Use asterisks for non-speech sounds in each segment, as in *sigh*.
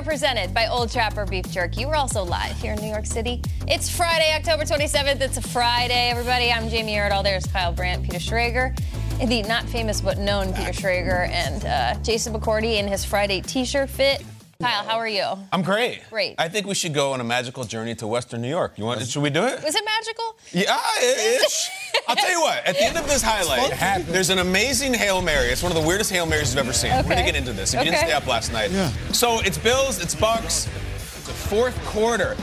Are presented by Old Trapper Beef Jerky. We're also live here in New York City. It's Friday, October 27th. It's a Friday, everybody. I'm Jamie Erdahl. There's Kyle Brandt, Peter Schrager, the not famous but known Peter Schrager, and uh, Jason McCourty in his Friday t-shirt fit. Kyle, how are you? I'm great. Great. I think we should go on a magical journey to Western New York. You want? Should we do it? Was it magical? Yeah, ish. *laughs* I'll tell you what. At the end of this highlight, there's an amazing hail mary. It's one of the weirdest hail marys you've ever seen. We're gonna get into this. If you didn't stay up last night, so it's Bills, it's Bucks. It's the fourth quarter.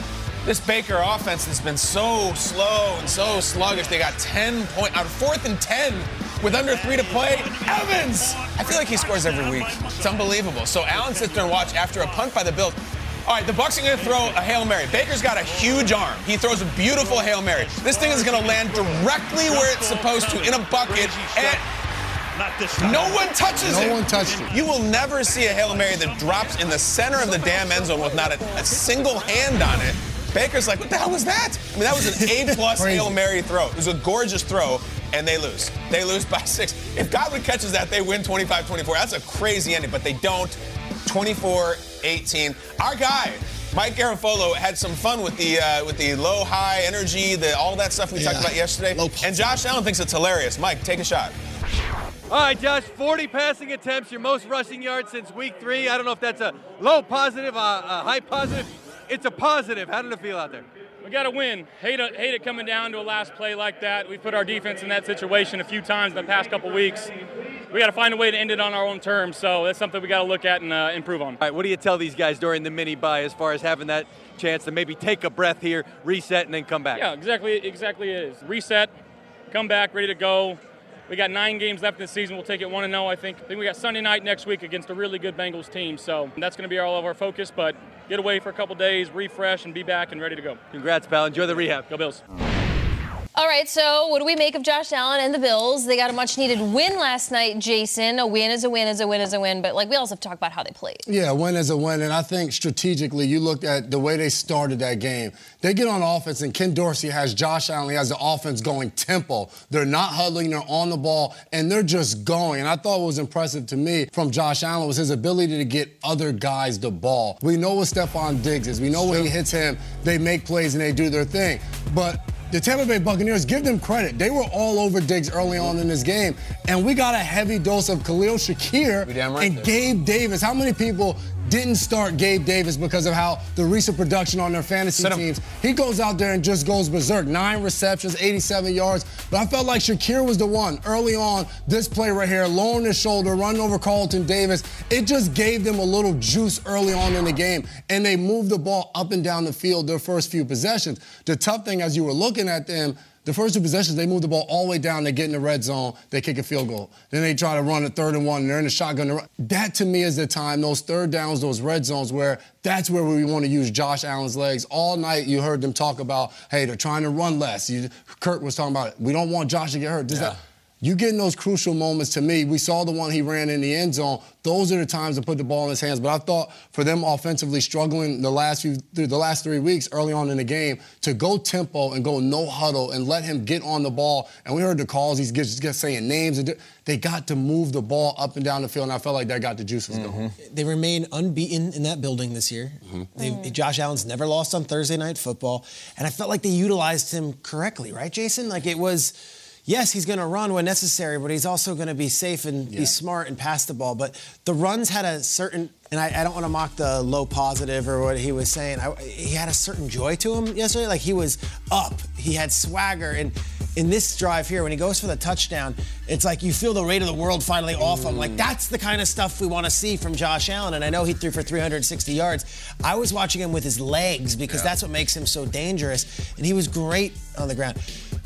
This Baker offense has been so slow and so sluggish. They got 10 point on fourth and 10 with under three to play. Evans! I feel like he scores every week. It's unbelievable. So Allen sits there and watch after a punt by the Bills. All right, the Bucks are going to throw a Hail Mary. Baker's got a huge arm. He throws a beautiful Hail Mary. This thing is going to land directly where it's supposed to in a bucket. And no one touches No it. No one touched it. You will never see a Hail Mary that drops in the center of the damn end zone with not a, a single hand on it. Baker's like, what the hell was that? I mean, that was an *laughs* A plus Hail Mary throw. It was a gorgeous throw, and they lose. They lose by *laughs* six. If Godwin catches that, they win 25-24. That's a crazy ending, but they don't. 24-18. Our guy, Mike Garafolo, had some fun with the uh, with the low high energy, the all that stuff we talked about yesterday. And Josh Allen thinks it's hilarious. Mike, take a shot. All right, Josh, 40 passing attempts, your most rushing yards since week three. I don't know if that's a low positive, a, a high positive. It's a positive. How did it feel out there? We got to win. Hate it, hate it coming down to a last play like that. We put our defense in that situation a few times in the past couple weeks. We got to find a way to end it on our own terms. So that's something we got to look at and uh, improve on. All right, what do you tell these guys during the mini buy as far as having that chance to maybe take a breath here, reset, and then come back? Yeah, exactly. Exactly. It is reset, come back, ready to go. We got nine games left in the season. We'll take it one and zero. I think. I think we got Sunday night next week against a really good Bengals team. So that's going to be all of our focus. But get away for a couple days, refresh, and be back and ready to go. Congrats, pal. Enjoy the rehab. Go Bills. All right, so what do we make of Josh Allen and the Bills? They got a much needed win last night, Jason. A win is a win is a win is a win, but like we also have to talk about how they played. Yeah, a win is a win. And I think strategically, you looked at the way they started that game. They get on offense, and Ken Dorsey has Josh Allen. He has the offense going tempo. They're not huddling, they're on the ball, and they're just going. And I thought what was impressive to me from Josh Allen was his ability to get other guys the ball. We know what Stefon Diggs is. We know when he hits him, they make plays and they do their thing. But the Tampa Bay Buccaneers, give them credit. They were all over Diggs early on in this game, and we got a heavy dose of Khalil Shakir right and did. Gabe Davis. How many people didn't start Gabe Davis because of how the recent production on their fantasy teams? He goes out there and just goes berserk. Nine receptions, 87 yards. But I felt like Shakir was the one early on. This play right here, lowering his shoulder, running over Carlton Davis. It just gave them a little juice early on in the game, and they moved the ball up and down the field their first few possessions. The tough thing, as you were looking at them. The first two possessions, they move the ball all the way down. They get in the red zone. They kick a field goal. Then they try to run a third and one. And they're in the shotgun. That to me is the time, those third downs, those red zones, where that's where we want to use Josh Allen's legs. All night you heard them talk about, hey, they're trying to run less. You, Kurt was talking about it. We don't want Josh to get hurt. Does that- you get in those crucial moments to me. We saw the one he ran in the end zone. Those are the times to put the ball in his hands. But I thought for them offensively struggling the last few through the last three weeks early on in the game to go tempo and go no huddle and let him get on the ball. And we heard the calls. He's just just saying names. And they got to move the ball up and down the field. And I felt like that got the juices going. Mm-hmm. They remain unbeaten in that building this year. Mm-hmm. They, mm. Josh Allen's never lost on Thursday night football, and I felt like they utilized him correctly, right, Jason? Like it was. Yes, he's going to run when necessary, but he's also going to be safe and be smart and pass the ball. But the runs had a certain, and I, I don't want to mock the low positive or what he was saying. I, he had a certain joy to him yesterday. Like he was up, he had swagger, and in this drive here, when he goes for the touchdown, it's like you feel the weight of the world finally off him. Like that's the kind of stuff we want to see from Josh Allen. And I know he threw for 360 yards. I was watching him with his legs because that's what makes him so dangerous. And he was great on the ground.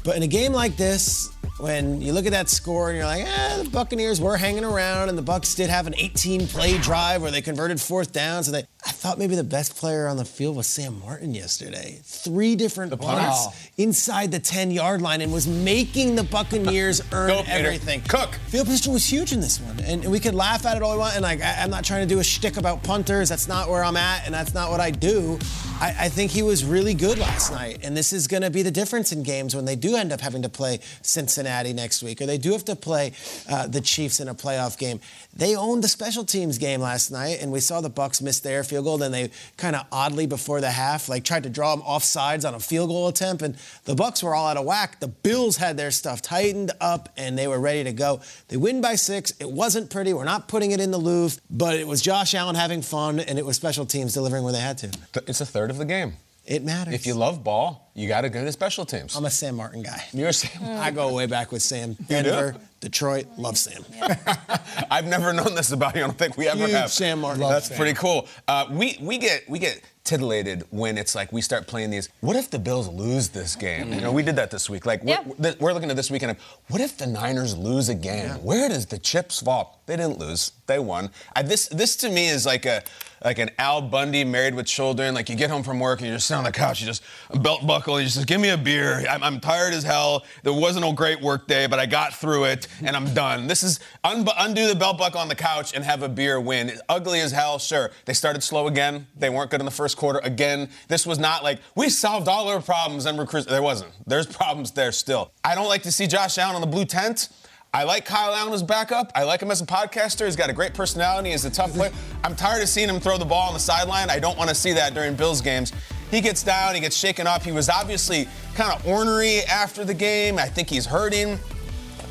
But in a game like this, when you look at that score and you're like, eh, the Buccaneers were hanging around, and the Bucks did have an 18-play drive where they converted fourth downs, and they, I thought maybe the best player on the field was Sam Martin yesterday. Three different punts inside the 10-yard line, and was making the Buccaneers earn Go. Everything. Cook. Field position was huge in this one, and we could laugh at it all we want. And like, I, am not trying to do a shtick about punters. That's not where I'm at, and that's not what I do. I, I think he was really good last night, and this is going to be the difference in games when they do end up having to play Cincinnati next week, or they do have to play uh, the Chiefs in a playoff game. They owned the special teams game last night, and we saw the Bucks miss their field goal. Then they kind of oddly before the half, like tried to draw them off sides on a field goal attempt, and the Bucks were all out of whack. The Bills had their stuff tightened up, and they were ready to go. They win by six. It wasn't pretty. We're not putting it in the Louvre, but it was Josh Allen having fun, and it was special teams delivering where they had to. It's a third of the game. It matters. If you love ball, you got to go to special teams. I'm a Sam Martin guy. You're Sam. I go way back with Sam. do? Denver, Detroit, love Sam. *laughs* I've never known this about you. I don't think we ever Huge have. Sam Martin. That's Sam. pretty cool. Uh, we we get we get titillated when it's like we start playing these. What if the Bills lose this game? You know, we did that this week. Like we're, we're looking at this weekend. Of, what if the Niners lose again? Where does the chips fall? They didn't lose. They won. I, this this to me is like a like an Al Bundy married with children. Like you get home from work and you're just sit on the couch, you just belt buckle, you just give me a beer. I'm, I'm tired as hell. There wasn't a great work day, but I got through it and I'm done. This is un- undo the belt buckle on the couch and have a beer win. It's ugly as hell, sure. They started slow again. They weren't good in the first quarter again. This was not like we solved all our problems and we're. There wasn't. There's problems there still. I don't like to see Josh Allen on the blue tent. I like Kyle Allen as backup. I like him as a podcaster. He's got a great personality. He's a tough player. I'm tired of seeing him throw the ball on the sideline. I don't want to see that during Bills games. He gets down, he gets shaken up. He was obviously kind of ornery after the game. I think he's hurting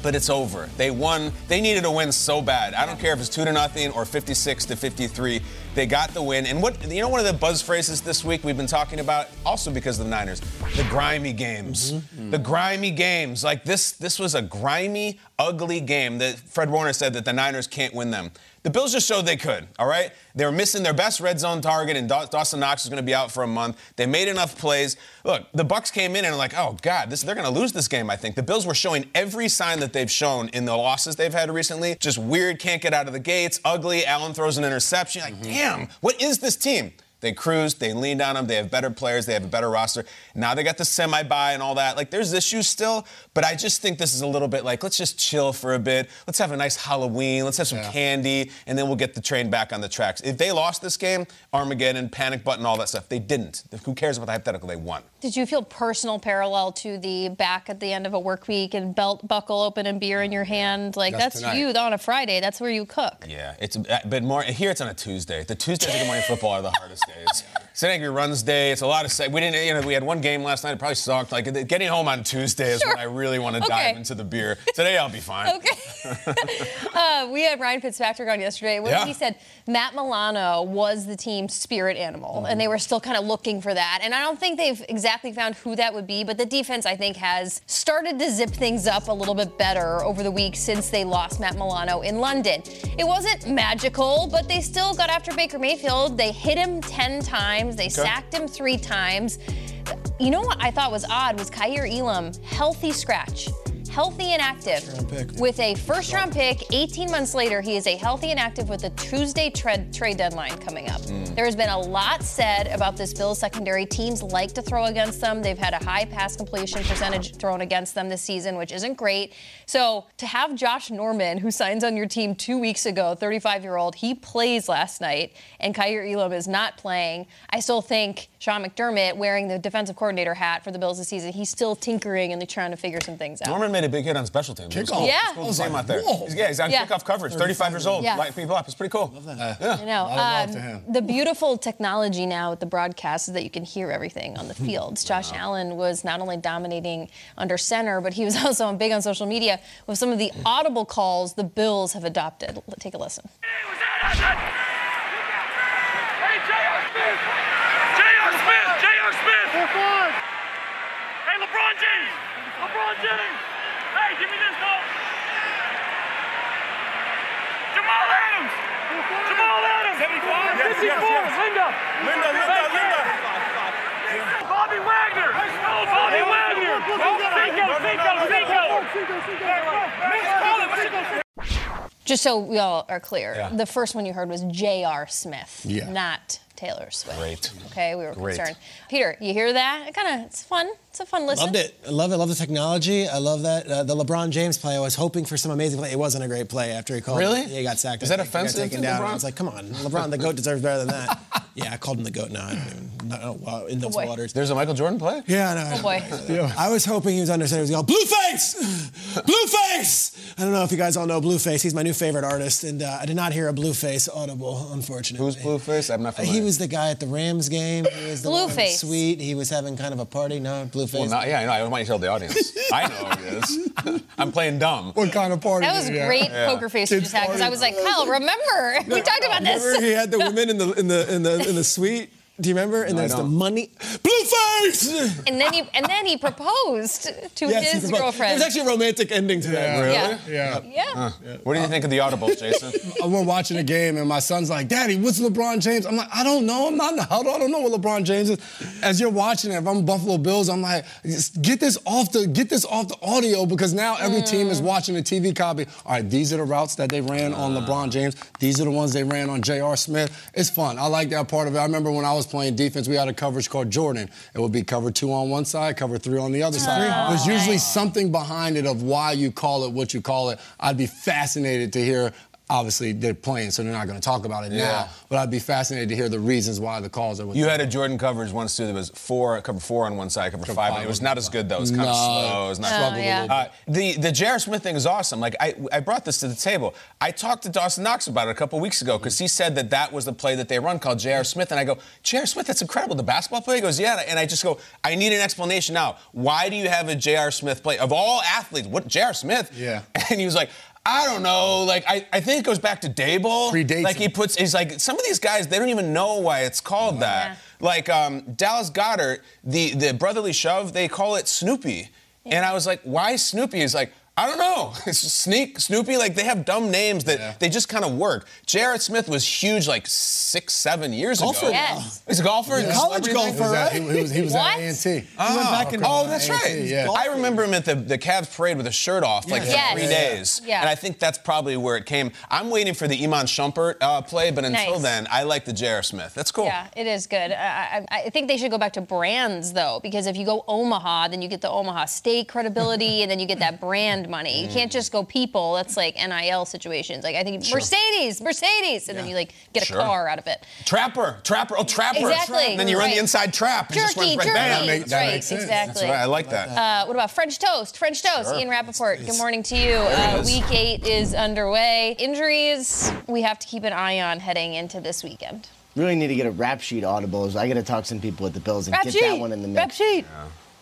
but it's over. They won. They needed a win so bad. I don't care if it's two to nothing or 56 to 53. They got the win. And what you know, one of the buzz phrases this week we've been talking about, also because of the Niners, the grimy games. Mm-hmm. The grimy games. Like this, this was a grimy, ugly game that Fred Warner said that the Niners can't win them. The Bills just showed they could, all right? They were missing their best red zone target, and Dawson Knox is going to be out for a month. They made enough plays. Look, the Bucks came in and like, oh God, this, they're going to lose this game. I think the Bills were showing every sign that they've shown in the losses they've had recently. Just weird, can't get out of the gates, ugly. Allen throws an interception. Like, mm-hmm. damn, what is this team? They cruised, they leaned on them, they have better players, they have a better roster. Now they got the semi buy and all that. Like, there's issues still, but I just think this is a little bit like, let's just chill for a bit. Let's have a nice Halloween, let's have some candy, and then we'll get the train back on the tracks. If they lost this game, Armageddon, panic button, all that stuff, they didn't. Who cares about the hypothetical? They won. Did you feel personal parallel to the back at the end of a work week and belt buckle open and beer in your hand? Like That's that's, you on a Friday. That's where you cook. Yeah, it's but more here. It's on a Tuesday. The Tuesdays of Good Morning Football are the hardest days. St. Angry Runs Day. It's a lot of. We didn't. You know, we had one game last night. It probably sucked. Like getting home on Tuesday is Sure. when I really want to Okay. dive into the beer. Today I'll be fine. Okay. *laughs* uh, we had Ryan Fitzpatrick on yesterday. What Yeah. he said Matt Milano was the team's spirit animal, and they were still kind of looking for that. And I don't think they've exactly found who that would be, but the defense, I think, has started to zip things up a little bit better over the week since they lost Matt Milano in London. It wasn't magical, but they still got after Baker Mayfield. They hit him 10 times, they sacked him three times. You know what I thought was odd was Kaiir Elam, healthy scratch. Healthy and active. With a first round pick, 18 months later, he is a healthy and active with a Tuesday trade, trade deadline coming up. Hmm. There has been a lot said about this Bills secondary. Teams like to throw against them. They've had a high pass completion percentage thrown against them this season, which isn't great. So to have Josh Norman, who signs on your team two weeks ago, 35 year old, he plays last night, and Kaiir Elam is not playing. I still think Sean McDermott, wearing the defensive coordinator hat for the Bills this season, he's still tinkering and they're trying to figure some things out. Norman made a big hit on special teams. It was Kickoff. cool. Yeah. It's cool I was like, out there. whoa. He's, yeah, he's on Yeah. kickoff coverage. 35 years old. Yeah. Light people up. It's pretty cool. I know. Lot of love to Um, him. the beautiful technology now with the broadcast is that you can hear everything on the *laughs* fields. Josh Allen was not only dominating under center, but he was *laughs* also big on social media with some of the audible calls the Bills have adopted. L- Take a listen. Hey, J.R. Smith! J.R. Smith! J.R. Smith! Hey, LeBron James! LeBron James. Hey, give me this, though. Jamal Adams. Jamal Adams. 75. Yes, 54. yes, yes. Linda. Linda, Linda, Right Linda. Bobby Wagner. Oh, Bobby Wagner. Cinco, Cinco, Cinco. Just so we all are clear, Yeah. the first one you heard was J.R. Smith, Yeah. not Taylor Swift. Great. Okay, we were Great. concerned. Peter, you hear that? It kind of, it's fun. It's a fun listen. Loved it. I love it. Love the technology. I love that. Uh, the LeBron James play. I was hoping for some amazing play. It wasn't a great play after he called. Really? Yeah, he got sacked. Is that think. He got offensive Taken to down. LeBron? I was like, come on, LeBron, the goat deserves better than that. *laughs* yeah, I called him the goat. No, I don't even. No, wow, in those boy. waters. There's a Michael Jordan play? Yeah, I know. Oh boy. I was hoping he was understanding. He was going, Blueface! *laughs* Blueface! I don't know if you guys all know Blueface. He's my new favorite artist, and uh, I did not hear a Blueface audible, unfortunately. Who's Blueface? I'm not familiar. He was the guy at the Rams game. He was the one in the Blueface. suite. He was having kind of a party. No, Blueface. Well, not, yeah, I know. I want you to tell the audience. *laughs* I know who he is. *laughs* I'm playing dumb. What kind of party? That was did he have? great poker face you just had because I was like, Kyle, remember *laughs* we talked about Remember this. he had the women in the in the in the in the suite. Do you remember? And No, there's the don't. money. Blueface. And then he and then he proposed to Yes, his proposed. girlfriend. There was actually a romantic ending to that. Yeah. yeah. Yeah. Yeah. What do you think of the audibles, Jason? *laughs* Uh, We're watching a game, and my son's like, "Daddy, what's LeBron James?" I'm like, "I don't know. I'm not in the huddle. I don't know what LeBron James is." As you're watching it, if I'm Buffalo Bills, I'm like, "Get this off the get this off the audio because now every team is watching the TV copy. All right, these are the routes that they ran on LeBron James. These are the ones they ran on J.R. Smith. It's fun. I like that part of it. I remember when I was playing defense, we had a coverage called Jordan. It would be cover two on one side, cover three on the other side. There's usually something behind it of why you call it what you call it. I'd be fascinated to hear. Obviously, they're playing, so they're not going to talk about it Yeah. now. But I'd be fascinated to hear the reasons why the calls are. What You had are. a Jordan coverage once too that was four, cover four on one side, cover five. on- It was not as good though. It was kind of slow. It was not. Struggled a yeah. little Uh, the the J.R. Smith thing is awesome. Like I, I brought this to the table. I talked to Dawson Knox about it a couple weeks ago because he said that that was the play that they run called J.R. Smith, and I go, J.R. Smith, that's incredible. The basketball play. He goes, yeah, and I just go, I need an explanation now. Why do you have a J.R. Smith play of all athletes? What J.R. Smith? Yeah. *laughs* And he was like. I don't know. Like I, I think it goes back to Daboll. Predates Like he puts. He's like some of these guys. They don't even know why it's called that. Like um, Dallas Goedert, the the brotherly shove. They call it Snoopy. And I was like, why Snoopy? He's like, I don't know. *laughs* It's just Sneak, Snoopy. Like they have dumb names that Yeah. they just kind of work. Jared Smith was huge like six, seven years Golfer ago. Yes. He's a golfer. Yeah. College celebrity golfer, He was at, right? he, he was, he was at A&T. Oh, went back and- oh, that's A&T, right. yeah. I remember him at the, the Cavs parade with a shirt off, like for Yes. three Yes. days. Yeah. And I think that's probably where it came. I'm waiting for the Iman Shumpert uh, play, but until Nice. then, I like the J.R. Smith. That's cool. Yeah, it is good. I, I, I think they should go back to brands though, because if you go Omaha, then you get the Omaha State credibility, *laughs* and then you get that brand money. You can't just go people. That's like NIL situations. Like I think Mercedes, Mercedes, and then you like get a Sure. car out of it. Trapper, Trapper, oh Trapper. Exactly, And then you run right. the inside trap. and it just Jerky, runs right jerky. bam. make- That's that right, makes sense. exactly. That's right. I like that. Uh, what about French toast? French toast. Ian Rapoport. Good morning to you. Uh, is. week eight is underway. Injuries we have to keep an eye on heading into this weekend. Really need to get a rap sheet audibles. I got to talk to some people at the Bills and Rap get sheet. that one in the mix. Rap mix. sheet.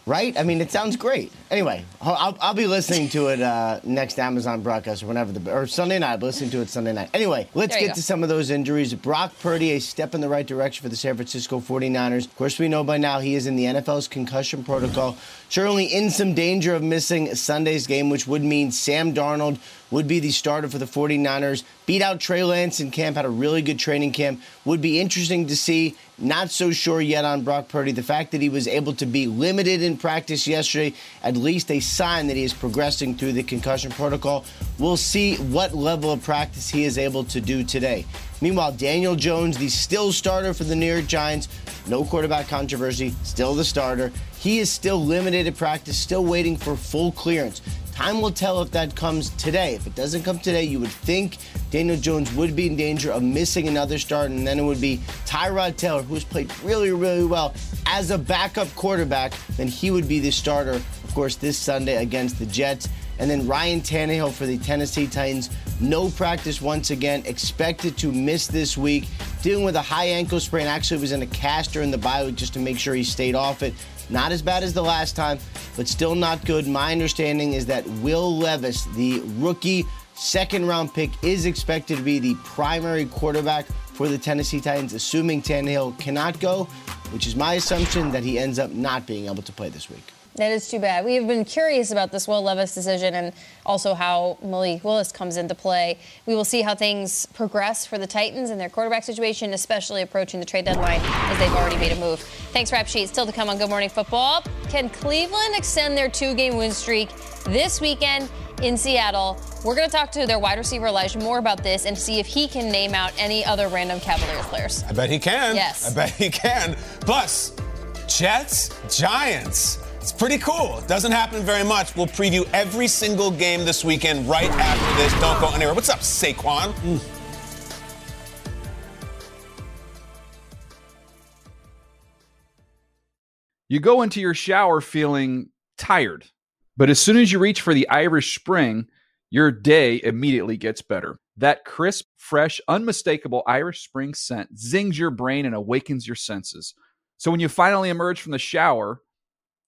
Right? I mean, it sounds great. Anyway, I'll, I'll- be listening to it uh, next Amazon broadcast or whenever the or Sunday night. I'll be listening to it Sunday night. Anyway, let's get go. to some of those injuries. Brock Purdy, a step in the right direction for the San Francisco 49ers. Of course, we know by now he is in the NFL's concussion protocol. certainly in some danger of missing Sunday's game, which would mean Sam Darnold would be the starter for the 49ers. Beat out Trey Lance in camp, had a really good training camp. Would be interesting to see. Not so sure yet on Brock Purdy. The fact that he was able to be limited in practice yesterday, at least a sign that he is progressing through the concussion protocol. We'll see what level of practice he is able to do today. Meanwhile, Daniel Jones, the still starter for the New York Giants, no quarterback controversy, still the starter. He is still limited at practice, still waiting for full clearance. Time will tell if that comes today. If it doesn't come today, you would think Daniel Jones would be in danger of missing another start, and then it would be Tyrod Taylor, who's played really, really well as a backup quarterback. Then he would be the starter, of course, this Sunday against the Jets. And then Ryan Tannehill for the Tennessee Titans. No practice once again. Expected to miss this week. Dealing with a high ankle sprain. Actually, was in a caster in the bye week just to make sure he stayed off it. Not as bad as the last time, but still not good. My understanding is that Will Levis, the rookie second round pick, is expected to be the primary quarterback for the Tennessee Titans, assuming Tannehill cannot go, which is my assumption that he ends up not being able to play this week. That is too bad. We have been curious about this Will Levis decision and also how Malik Willis comes into play. We will see how things progress for the Titans and their quarterback situation, especially approaching the trade deadline as they've already made a move. Thanks, Rap Sheet. Still to come on Good Morning Football. Can Cleveland extend their two game win streak this weekend in Seattle? We're going to talk to their wide receiver Elijah Moore about this and see if he can name out any other random Cavaliers players. I bet he can. Yes. I bet he can. Plus, Jets, Giants. It's pretty cool. It doesn't happen very much. We'll preview every single game this weekend right after this. Don't go anywhere. What's up, Saquon? Mm. You go into your shower feeling tired, but as soon as you reach for the Irish Spring, your day immediately gets better. That crisp, fresh, unmistakable Irish Spring scent zings your brain and awakens your senses. So when you finally emerge from the shower,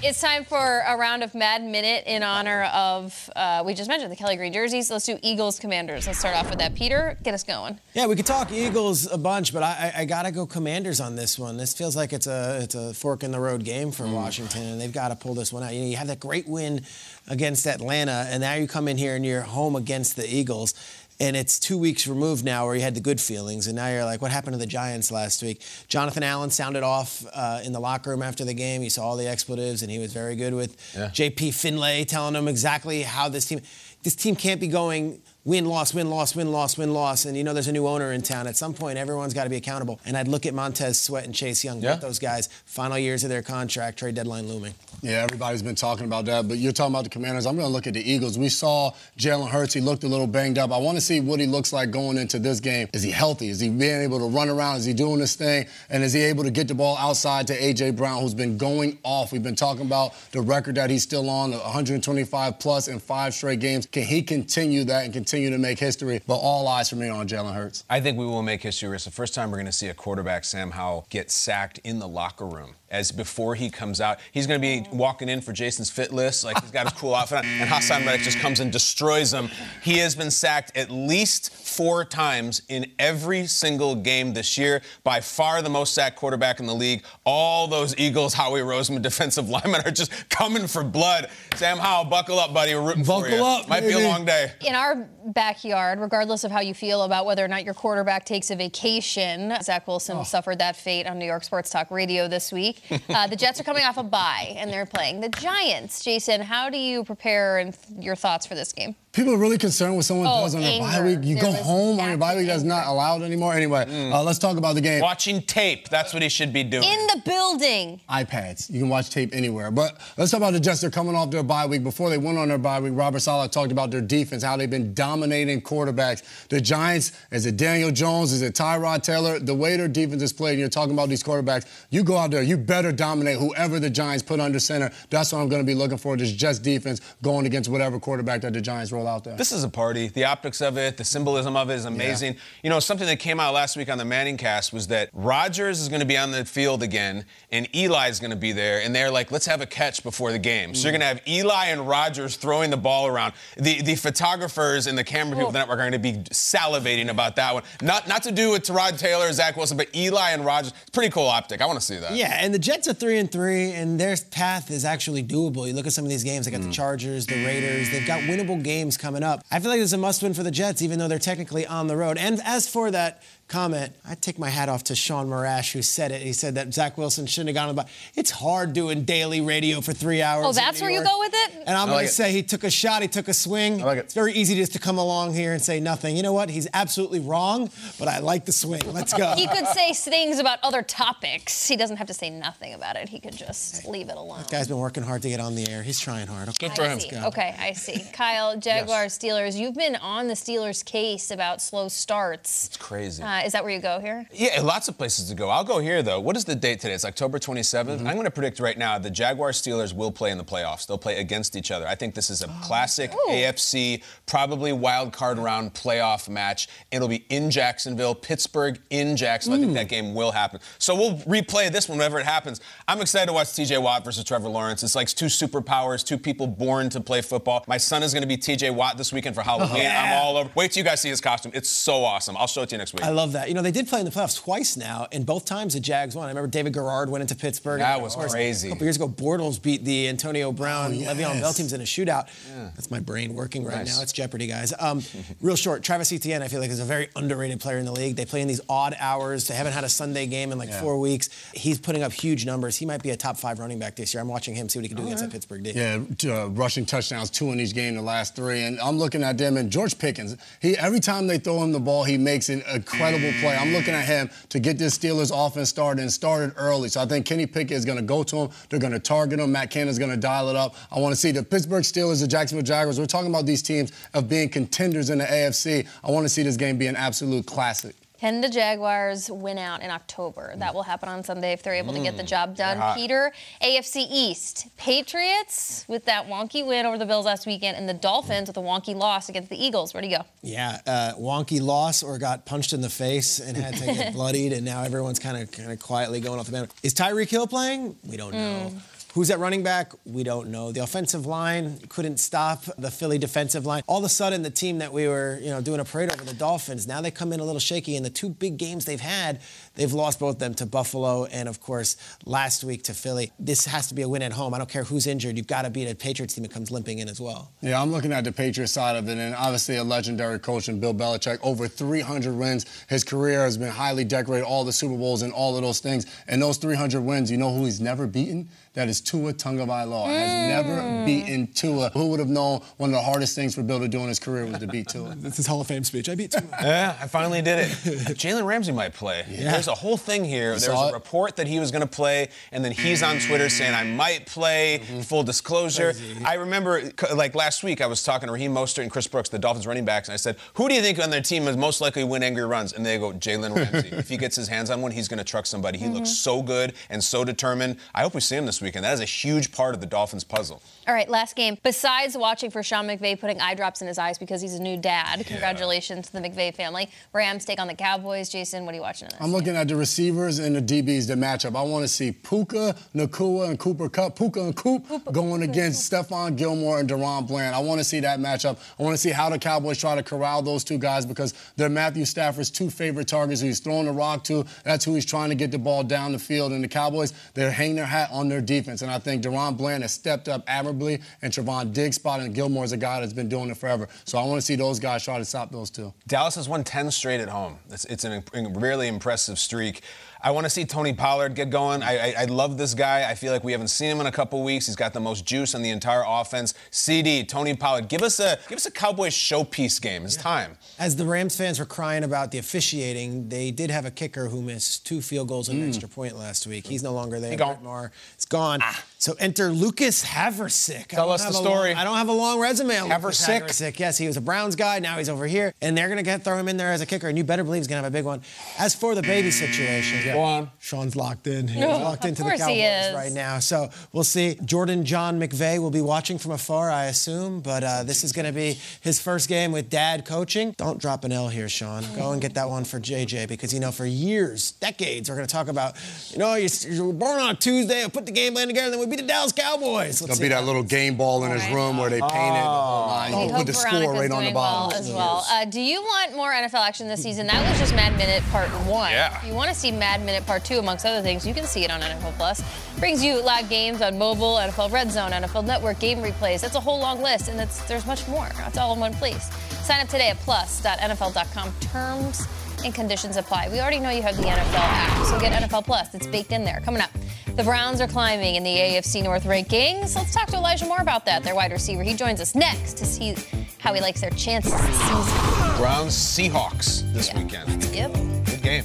Right, it's time for a round of Mad Minute in honor of, uh, we just mentioned the Kelly Green jerseys. Let's do Eagles Commanders. Let's start off with that. Peter, get us going. Yeah, we could talk Eagles a bunch, but I, I, I got to go Commanders on this one. This feels like it's a it's a fork in the road game for Washington, and they've got to pull this one out. You know, you have that great win against Atlanta, and now you come in here and you're home against the Eagles. And it's two weeks removed now where you had the good feelings, and now you're like, what happened to the Giants last week? Jonathan Allen sounded off uh, in the locker room after the game. He saw all the expletives, and he was very good with Yeah. JP Finlay telling him exactly how this team this team can't be going win loss win loss win loss win loss and you know there's a new owner in town at some point everyone's got to be accountable and I'd look at Montez Sweat and Chase Young Yeah. both those guys final years of their contract trade deadline looming Yeah, everybody's been talking about that, but you're talking about the Commanders. I'm going to look at the Eagles. We saw Jalen Hurts. He looked a little banged up. I want to see what he looks like going into this game. Is he healthy? Is he being able to run around? Is he doing this thing? And is he able to get the ball outside to A.J. Brown, who's been going off? We've been talking about the record that he's still on, 125 plus in five straight games. Can he continue that and continue to make history? But all eyes for me on Jalen Hurts. I think we will make history. It's the first time we're going to see a quarterback, Sam Howell, get sacked in the locker room. As before he comes out, he's going to be walking in for Jason's fit list, like he's got his cool outfit on, and Haason Reddick just comes and destroys him. He has been sacked at least four times in every single game this year. By far the most sacked quarterback in the league. All those Eagles, Howie Roseman *laughs* defensive linemen are just coming for blood. Sam Howell, buckle up, buddy. We're rooting for Buckle you. up, Might be a long day. In our backyard, regardless of how you feel about whether or not your quarterback takes a vacation, Zach Wilson suffered that fate on New York Sports Talk Radio this week. *laughs* Uh, the Jets are coming off a bye and they're playing the Giants. Jason, how do you prepare and your thoughts for this game? People are really concerned what someone Oh, does on their bye week. You There go home on your bye week. That's not allowed anymore. Anyway, uh, let's talk about the game. Watching tape, that's what he should be doing. In the building. iPads. You can watch tape anywhere. But let's talk about the Jets. They're coming off their bye week. Before they went on their bye week, Robert Saleh talked about their defense, how they've been dominating quarterbacks. The Giants, is it Daniel Jones? Is it Tyrod Taylor? The way their defense is played, and you're talking about these quarterbacks, you go out there, you better dominate whoever the Giants put under center. That's what I'm going to be looking for, this Jets defense going against whatever quarterback that the Giants roll out there. This is a party. The optics of it, the symbolism of it is amazing. You know, something that came out last week on the Manning cast was that Rodgers is going to be on the field again, and Eli is going to be there, and they're like, let's have a catch before the game. So you're mm. going to have Eli and Rodgers throwing the ball around. The the photographers and the camera people at the network are going to be salivating about that one. Not not to do with Tyrod Taylor or Zach Wilson, but Eli and Rodgers. It's pretty cool optic. I want to see that. Yeah, and the Jets are three and three, and their path is actually doable. You look at some of these games; they got the mm. Chargers, the mm. Raiders. They've got winnable games coming up. I feel like it's a must-win for the Jets, even though they're technically on the road. And as for that comment, I take my hat off to Sean Marash, who said it. He said that Zach Wilson shouldn't have gone on the. bye. It's hard doing daily radio for three hours. Oh, that's New where you go with it? And I'm I going to it. say he took a shot, he took a swing. I like it. It's very easy just to come along here and say nothing. You know what? He's absolutely wrong, but I like the swing. Let's go. He could say things about other topics. He doesn't have to say nothing about it. He could just leave it alone. Guy's been working hard to get on the air. He's trying hard. Okay. Good for I him. see. Okay, I see. Kyle, Jaguars, Steelers. You've been on the Steelers' case about slow starts. It's crazy. Uh, Uh, is that where you go here? Yeah, lots of places to go. I'll go here though. What is the date today? It's October 27th. Mm-hmm. I'm going to predict right now the Jaguars Steelers will play in the playoffs. They'll play against each other. I think this is a Oh. classic AFC, probably wild card round playoff match. It'll be in Jacksonville, Pittsburgh in Jacksonville. I think that game will happen. So we'll replay this whenever it happens. I'm excited to watch TJ Watt versus Trevor Lawrence. It's like two superpowers, two people born to play football. My son is going to be TJ Watt this weekend for Halloween. I'm all over. Wait till you guys see his costume. It's so awesome. I'll show it to you next week. I love that. You know, they did play in the playoffs twice now, and both times the Jags won. I remember David Garrard went into Pittsburgh. That was course, crazy. A couple years ago, Bortles beat the Antonio Brown, Oh, Le'Veon yes. Bell teams in a shootout. That's my brain working right Nice. now. It's Jeopardy, guys. Um, *laughs* real short, Travis Etienne, I feel like is a very underrated player in the league. They play in these odd hours. They haven't had a Sunday game in like Yeah. four weeks. He's putting up huge numbers. He might be a top five running back this year. I'm watching him see what he can do against that Pittsburgh D. Yeah, uh, rushing touchdowns, two in each game, the last three. And I'm looking at them, and George Pickens, he every time they throw him the ball, he makes an incredible play. I'm looking at him to get this Steelers offense started and started early. So I think Kenny Pickett is going to go to him. They're going to target him. Matt Canada's going to dial it up. I want to see the Pittsburgh Steelers, the Jacksonville Jaguars. We're talking about these teams of being contenders in the AFC. I want to see this game be an absolute classic. Can the Jaguars win out in October? That mm. will happen on Sunday if they're able to get the mm. job done. Peter, AFC East. Patriots with that wonky win over the Bills last weekend, and the Dolphins with a wonky loss against the Eagles. Where do you go? Yeah, uh, wonky loss or got punched in the face and had to get *laughs* bloodied, and now everyone's kind of kind of quietly going off the bench. Is Tyreek Hill playing? We don't know. Mm. Who's at running back? We don't know. The offensive line couldn't stop the Philly defensive line. All of a sudden, the team that we were, you know, doing a parade over, the Dolphins, now they come in a little shaky. And the two big games they've had, they've lost both them to Buffalo and, of course, last week to Philly. This has to be a win at home. I don't care who's injured. You've got to beat a Patriots team that comes limping in as well. Yeah, I'm looking at the Patriots side of it, and obviously a legendary coach in Bill Belichick. Over 300 wins. His career has been highly decorated, all the Super Bowls and all of those things. And those 300 wins, you know who he's never beaten? That is Tua Tagovailoa. Has mm. never beaten Tua. Who would have known one of the hardest things for Bill to do in his career was to beat Tua? *laughs* That's his Hall of Fame speech. I beat Tua. Yeah, I finally did it. *laughs* Jalen Ramsey might play. There's a whole thing here. There saw was it? a report that he was going to play, and then he's on Twitter saying, I might play. Mm-hmm. Full disclosure. I remember, like last week, I was talking to Raheem Mostert and Chris Brooks, the Dolphins running backs, and I said, Who do you think on their team is most likely to win angry runs? And they go, Jalen Ramsey. *laughs* if he gets his hands on one, he's going to truck somebody. He looks mm-hmm. so good and so determined. I hope we see him this weekend. That is a huge part of the Dolphins puzzle. All right, last game. Besides watching for Sean McVay putting eye drops in his eyes because he's a new dad, congratulations to the McVay family. Rams take on the Cowboys. Jason, what are you watching? I'm looking at the receivers and the DBs, the matchup. I want to see Puka, Nacua, and Cooper Kupp. Puka and Coop going against Stephon Gilmore and DaRon Bland. I want to see that matchup. I want to see how the Cowboys try to corral those two guys because they're Matthew Stafford's two favorite targets who he's throwing the rock to. That's who he's trying to get the ball down the field. And the Cowboys, they're hanging their hat on their defense. And I think DaRon Bland has stepped up admirably, and Trevon Diggs spot, and Gilmore is a guy that's been doing it forever. So I want to see those guys try to stop those two. Dallas has won 10 straight at home. It's, it's really impressive streak. I want to see Tony Pollard get going. I, I, I love this guy. I feel like we haven't seen him in a couple weeks. He's got the most juice on the entire offense. CD, Tony Pollard, give us a give us a Cowboys showpiece game. It's time. As the Rams fans were crying about the officiating, they did have a kicker who missed two field goals and an mm. extra point last week. He's no longer there. He gone. Is gone. Ah. So enter Lucas Havrisik. Tell us the story. long- I don't have a long resume on Havrisik? Havrisik. Yes, he was a Browns guy. Now he's over here, and they're gonna get throw him in there as a kicker, and you better believe he's gonna have a big one. As for the baby situation, Go on. Sean's locked in. He's No, locked into the Cowboys he is. right now. So we'll see. Jordan John McVay will be watching from afar, I assume. But uh, this is going to be his first game with dad coaching. Don't drop an L here, Sean. Go and get that one for JJ because you know for years, decades, we're going to talk about, you know, you, you were born on a Tuesday. I put the game plan together, then we beat the Dallas Cowboys. Let's There'll be how- that little game ball in his Alright. room where they painted the whole line. We You put the score Veronica's right on the doing bottom. well as well. Uh, do you want more NFL action this season? That was just Mad Minute Part One. Yeah. You want to see Mad Minute Part Two, amongst other things, you can see it on NFL Plus. Brings you live games on mobile, NFL Red Zone, NFL Network, game replays. That's a whole long list, and that's, there's much more. It's all in one place. Sign up today at plus.nfl.com. Terms and conditions apply. We already know you have the NFL app, so get NFL Plus. It's baked in there. Coming up, the Browns are climbing in the AFC North rankings. Let's talk to Elijah Moore about that, their wide receiver. He joins us next to see how he likes their chances this season. Browns Seahawks this Yeah. weekend. Yep. Good game.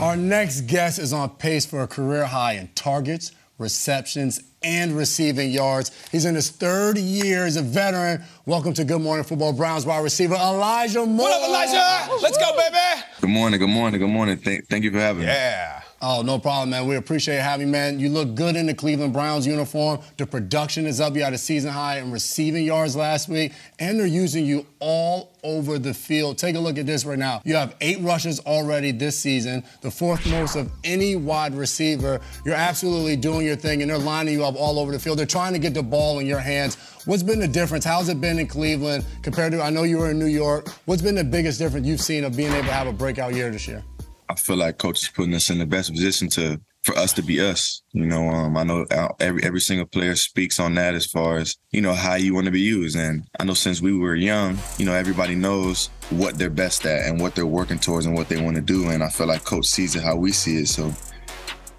Our next guest is on pace for a career high in targets, receptions, and receiving yards. He's in his third year as a veteran. Welcome to Good Morning Football Browns wide receiver Elijah Moore. What up, Elijah? Let's go, baby. Good morning, good morning, good morning. Thank, thank you for having me. Yeah. Oh, no problem, man. We appreciate having you, man. You look good in the Cleveland Browns uniform. The production is up. You had a season high in receiving yards last week, and they're using you all over the field. Take a look at this right now. You have eight rushes already this season, the fourth most of any wide receiver. You're absolutely doing your thing, and they're lining you up all over the field. They're trying to get the ball in your hands. What's been the difference? How's it been in Cleveland compared to, I know you were in New York. What's been the biggest difference you've seen of being able to have a breakout year this year? I feel like coach is putting us in the best position to for us to be us. You know, um, I know every every single player speaks on that as far as you know how you want to be used, and I know since we were young, you know, everybody knows what they're best at and what they're working towards and what they want to do, and I feel like coach sees it how we see it. So,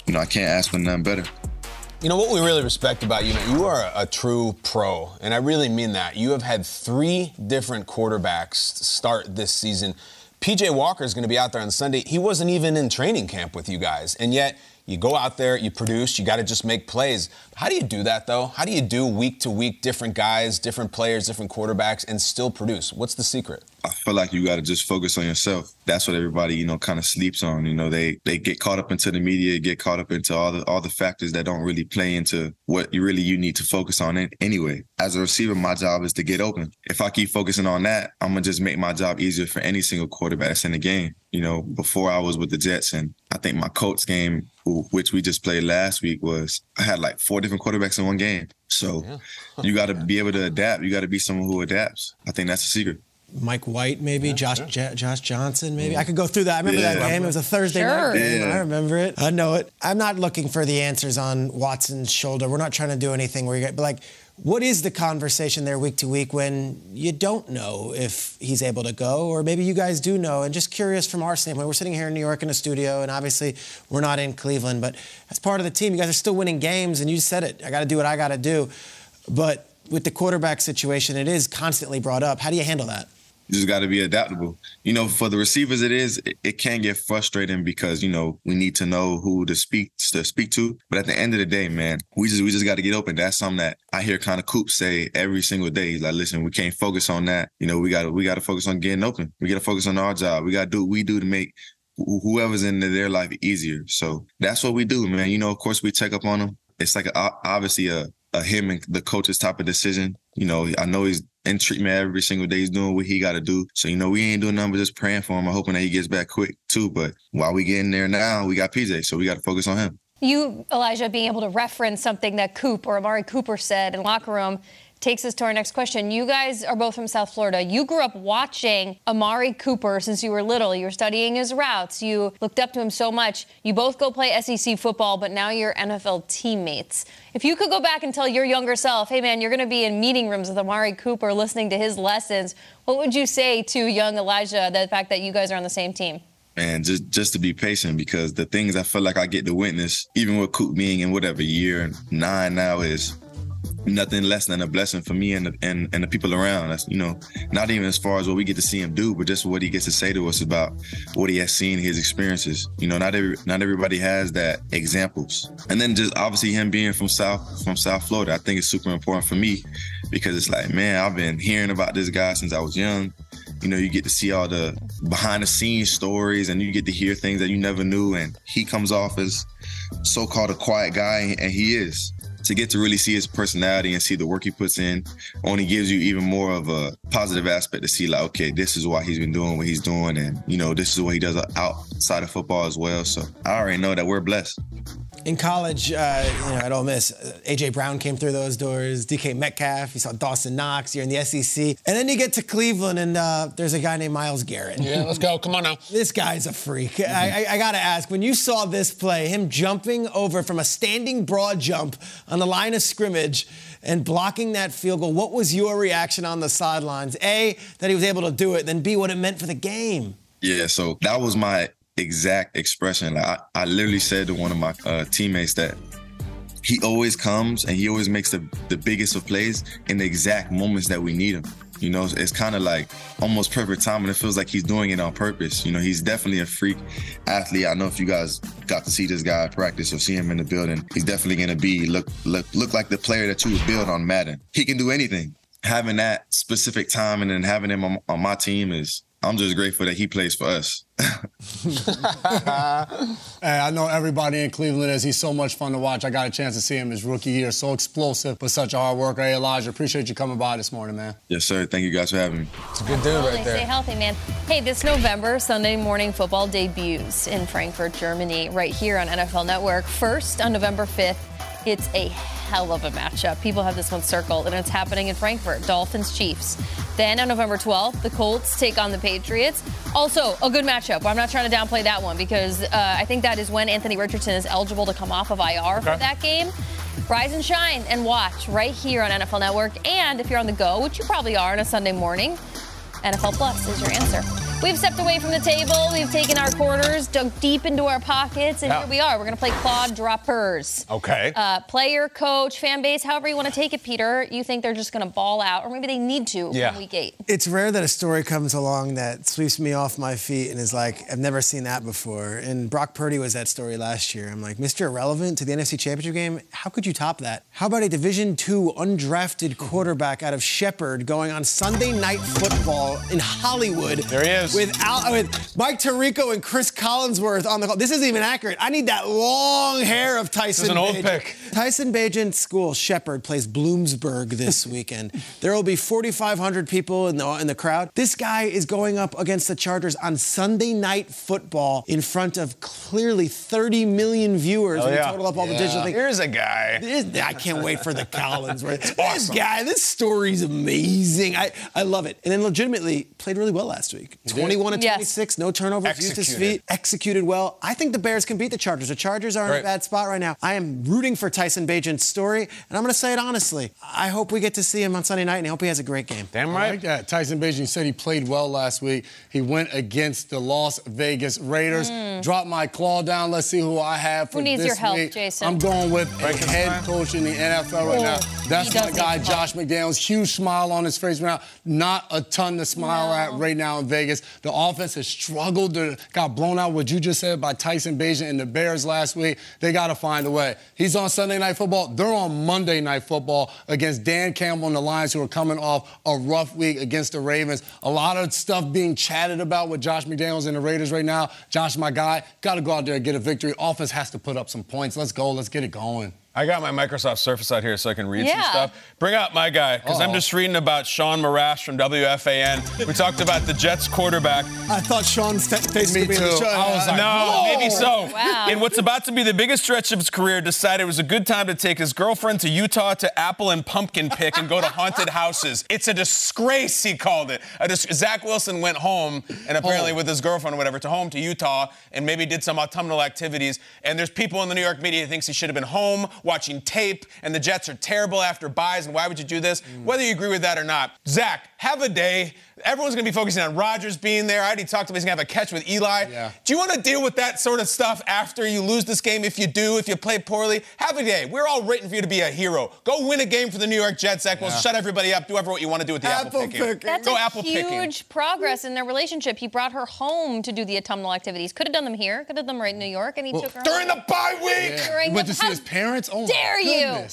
you know, I can't ask for nothing better. You know what we really respect about you, man, you are a, true pro, and I really mean that. You have had three different quarterbacks start this season. PJ Walker is going to be out there on Sunday. He wasn't even in training camp with you guys, and yet you go out there, you produce, you got to just make plays. How do you do that though? How do you do week to week different guys, different players, different quarterbacks, and still produce? What's the secret? I feel like you got to just focus on yourself. That's what everybody, you know, kind of sleeps on. You know, they they get caught up into the media, get caught up into all the all the factors that don't really play into what you really you need to focus on. It anyway, as a receiver, my job is to get open. If I keep focusing on that, I'm gonna just make my job easier for any single quarterback that's in the game. You know, before I was with the Jets, and I think my Colts game, which we just played last week, was I had like four different quarterbacks in one game. So yeah. you got to be able to adapt. You got to be someone who adapts. I think that's the secret. Mike White, maybe yeah, Josh sure. J- Josh Johnson, maybe I could go through that. I remember yeah. that game. It was a Thursday sure. night game. Yeah. I remember it. I know it. I'm not looking for the answers on Watson's shoulder. We're not trying to do anything where you get, but like, what is the conversation there week to week when you don't know if he's able to go, or maybe you guys do know? And just curious from our standpoint, we're sitting here in New York in a studio, and obviously we're not in Cleveland, but as part of the team, you guys are still winning games, and you said it. I got to do what I got to do, but with the quarterback situation, it is constantly brought up. How do you handle that? You just got to be adaptable. You know, for the receivers, it is it, it, can get frustrating because you know we need to know who to speak to speak to. But at the end of the day, man, we just we just got to get open. That's something that I hear kind of Coop say every single day. He's like, listen, we can't focus on that. You know, we got to we got to focus on getting open. We got to focus on our job. We got to do what we do to make whoever's in their life easier. So that's what we do, man. You know, of course, we check up on them. It's like a, obviously a, a him and the coach's type of decision. You know, I know he's in treatment every single day. He's doing what he got to do. So, you know, we ain't doing nothing but just praying for him. I'm hoping that he gets back quick too. But while we getting there now, we got PJ. So we got to focus on him. You, Elijah, being able to reference something that Coop or Amari Cooper said in locker room takes us to our next question. You guys are both from South Florida. You grew up watching Amari Cooper since you were little. You were studying his routes. You looked up to him so much. You both go play SEC football, but now you're NFL teammates. If you could go back and tell your younger self, hey man, you're going to be in meeting rooms with Amari Cooper listening to his lessons, what would you say to young Elijah, the fact that you guys are on the same team? and just just to be patient because the things I feel like I get to witness, even with Coop being in whatever year nine now is nothing less than a blessing for me and the, and, and the people around. That's you know, not even as far as what we get to see him do, but just what he gets to say to us about what he has seen, his experiences. You know, not every not everybody has that examples. And then just obviously him being from South from South Florida, I think it's super important for me because it's like, man, I've been hearing about this guy since I was young. You know, you get to see all the behind the scenes stories and you get to hear things that you never knew. And he comes off as so called a quiet guy, and he is to get to really see his personality and see the work he puts in only gives you even more of a positive aspect to see like okay this is why he's been doing what he's doing and you know this is what he does outside of football as well so i already know that we're blessed In college, uh, you know, at Ole Miss, uh, AJ Brown came through those doors. DK Metcalf. You saw Dawson Knox. You're in the SEC, and then you get to Cleveland, and uh, there's a guy named Myles Garrett. Yeah, let's go. Come on now. This guy's a freak. I, I, I got to ask, when you saw this play, him jumping over from a standing broad jump on the line of scrimmage and blocking that field goal, what was your reaction on the sidelines? A, that he was able to do it, then B, what it meant for the game. Yeah, so that was my exact expression. Like, I, I literally said to one of my uh, teammates that he always comes and he always makes the, the biggest of plays in the exact moments that we need him. You know, it's kind of like almost perfect time, and it feels like he's doing it on purpose. You know, he's definitely a freak athlete. I know if you guys got to see this guy practice or see him in the building, he's definitely to be look look look like the player that you would build on Madden. He can do anything. Having that specific time and then having him on, on my team is I'm just grateful that he plays for us. *laughs* Hey, I know everybody in Cleveland is. He's so much fun to watch. I got a chance to see him his rookie year. So explosive, but such a hard worker. Hey, Elijah, appreciate you coming by this morning, man. Yes, sir. Thank you guys for having me. It's a good dude Totally Stay healthy, man. Hey, this November, Sunday morning football debuts in Frankfurt, Germany, right here on NFL Network. First, on November 5th, it's a hell of a matchup. People have this one circled, and it's happening in Frankfurt Dolphins Chiefs. Then on November 12th, the Colts take on the Patriots. Also, a good matchup. I'm not trying to downplay that one because uh, I think that is when Anthony Richardson is eligible to come off of IR for that game. Rise and shine and watch right here on NFL Network. And if you're on the go, which you probably are on a Sunday morning, NFL Plus is your answer. We've stepped away from the table. We've taken our quarters, dug deep into our pockets, and Yeah. here we are. We're going to play Claw Droppers. Okay. Uh, player, coach, fan base, however you want to take it, Peter. You think they're just going to ball out, or maybe they need to Yeah. from week eight. It's rare that a story comes along that sweeps me off my feet and is like, I've never seen that before. And Brock Purdy was that story last year. I'm like, Mr. Irrelevant to the NFC Championship game? How could you top that? How about a Division II undrafted quarterback out of Shepherd going on Sunday Night Football in Hollywood? There he is. With, Al, uh, with Mike Tirico and Chris Collinsworth on the call. This isn't even accurate. I need that long hair of Tyson an old Bagent. pick. Tyson Bagent's school, Shepherd, plays Bloomsburg this *laughs* weekend. There will be 4,500 people in the, in the crowd. This guy is going up against the Chargers on Sunday night football in front of clearly 30 million viewers Oh, when you total up all the digital things. Here's a guy. This- I can't wait for the *laughs* Collins. Right? This guy, this story's amazing. I, I love it. And then legitimately played really well last week. 21 and Yes. 26, no turnovers, used his Executed. feet, executed well. I think the Bears can beat the Chargers. The Chargers are in a bad spot right now. I am rooting for Tyson Bagent's story, and I'm going to say it honestly. I hope we get to see him on Sunday night, and I hope he has a great game. Damn right. I right. like that. Tyson Bagent said he played well last week. He went against the Las Vegas Raiders. Mm. Dropped my claw down. Let's see who I have for Who needs this your help, week. Jason? I'm going with a head coach in the NFL right Oh, now. That's he does my guy, Josh McDaniels. Huge smile on his face right now. Not a ton to smile No. at right now in Vegas. The offense has struggled. To, got blown out. What you just said by Tyson Bagent and the Bears last week. They got to find a way. He's on Sunday Night Football. They're on Monday Night Football against Dan Campbell and the Lions, who are coming off a rough week against the Ravens. A lot of stuff being chatted about with Josh McDaniels and the Raiders right now. Josh, my guy, got to go out there and get a victory. Offense has to put up some points. Let's go. Let's get it going. I got my Microsoft Surface out here so I can read some stuff. Bring out my guy, because I'm oh. just reading about Sean Marash from WFAN. We talked about the Jets quarterback. I thought Sean's fa- face Me would be in the too. show. I was like, no, whoa. maybe so. Wow. In what's about to be the biggest stretch of his career, decided it was a good time to take his girlfriend to Utah to apple and pumpkin pick and go to haunted houses. It's a disgrace, he called it. A dis- Zach Wilson went home and apparently Home. with his girlfriend or whatever to home to Utah and maybe did some autumnal activities. And there's people in the New York media who thinks he should have been home watching tape. And the Jets are terrible after buys. And why would you do this? Whether you agree with that or not, Zach, have a day. Everyone's going to be focusing on Rodgers being there. I already talked about he's going to have a catch with Eli. Yeah. Do you want to deal with that sort of stuff after you lose this game? If you do, if you play poorly, have a day. We're all waiting for you to be a hero. Go win a game for the New York Jets, Zach. We'll Yeah. shut everybody up. Do whatever what you want to do with the apple, Apple picking. picking. That's Go a apple huge picking. progress in their relationship. He brought her home to do the autumnal activities. Could have done them here. Could have done them right in New York, and he took her During home. the bye week. Yeah. During He went the- to see his parents. Oh, my dare you.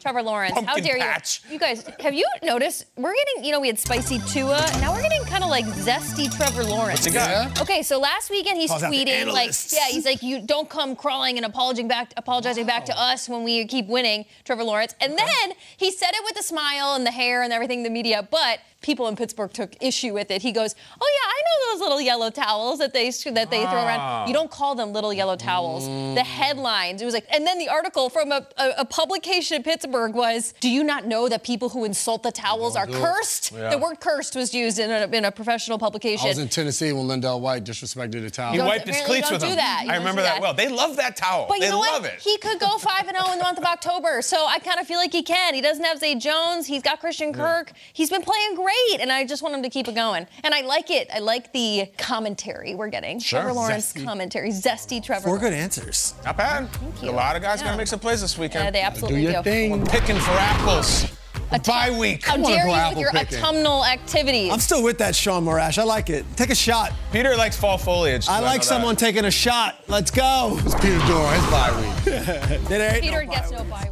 Trevor Lawrence? how dare patch. you? You guys, have you noticed? We're getting, you know, we had spicy Tua. Now we're getting kind of like zesty Trevor Lawrence. What's? Yeah. Okay, so last weekend he's oh, Calls out the tweeting like, analysts. yeah, he's like, you don't come crawling and apologizing back, apologizing back to us when we keep winning, Trevor Lawrence. And then he said it with a smile and the hair and everything, the media. But people in Pittsburgh took issue with it. He goes, "Oh yeah, I know those little yellow towels that they that they throw Ah. around. You don't call them little yellow towels. Mm. The headlines. It was like, and then the article from a, a, a publication in Pittsburgh was, "Do you not know that people who insult the towels are cursed?" Yeah. The word "cursed" was used in a, in a professional publication. I was in Tennessee when LenDale White disrespected a towel. He wiped his apparently you cleats don't with do that. I remember that. that. well. They love that towel. But you they know love what? it. He could go *laughs* 5 and 0 in the month of October. So I kind of feel like he can. He doesn't have Zay Jones. He's got Christian Kirk. He's been playing great, and I just want him to keep it going. And I like it. I like the commentary we're getting. Sure. Trevor Lawrence Zesty. commentary. Zesty Trevor. Four good answers. Not bad. Thank you. A lot of guys Yeah. gonna make some plays this weekend. Yeah, they absolutely Do your do. thing. We're picking for apples. A bye week. How dare you with your autumnal activities? I'm still with that, Sean Morash. I like it. Take a shot. Peter likes fall foliage. I like know someone that. taking a shot. Let's go. It's Peter doing his bye week. *laughs* Peter no gets bye no week. bye weeks.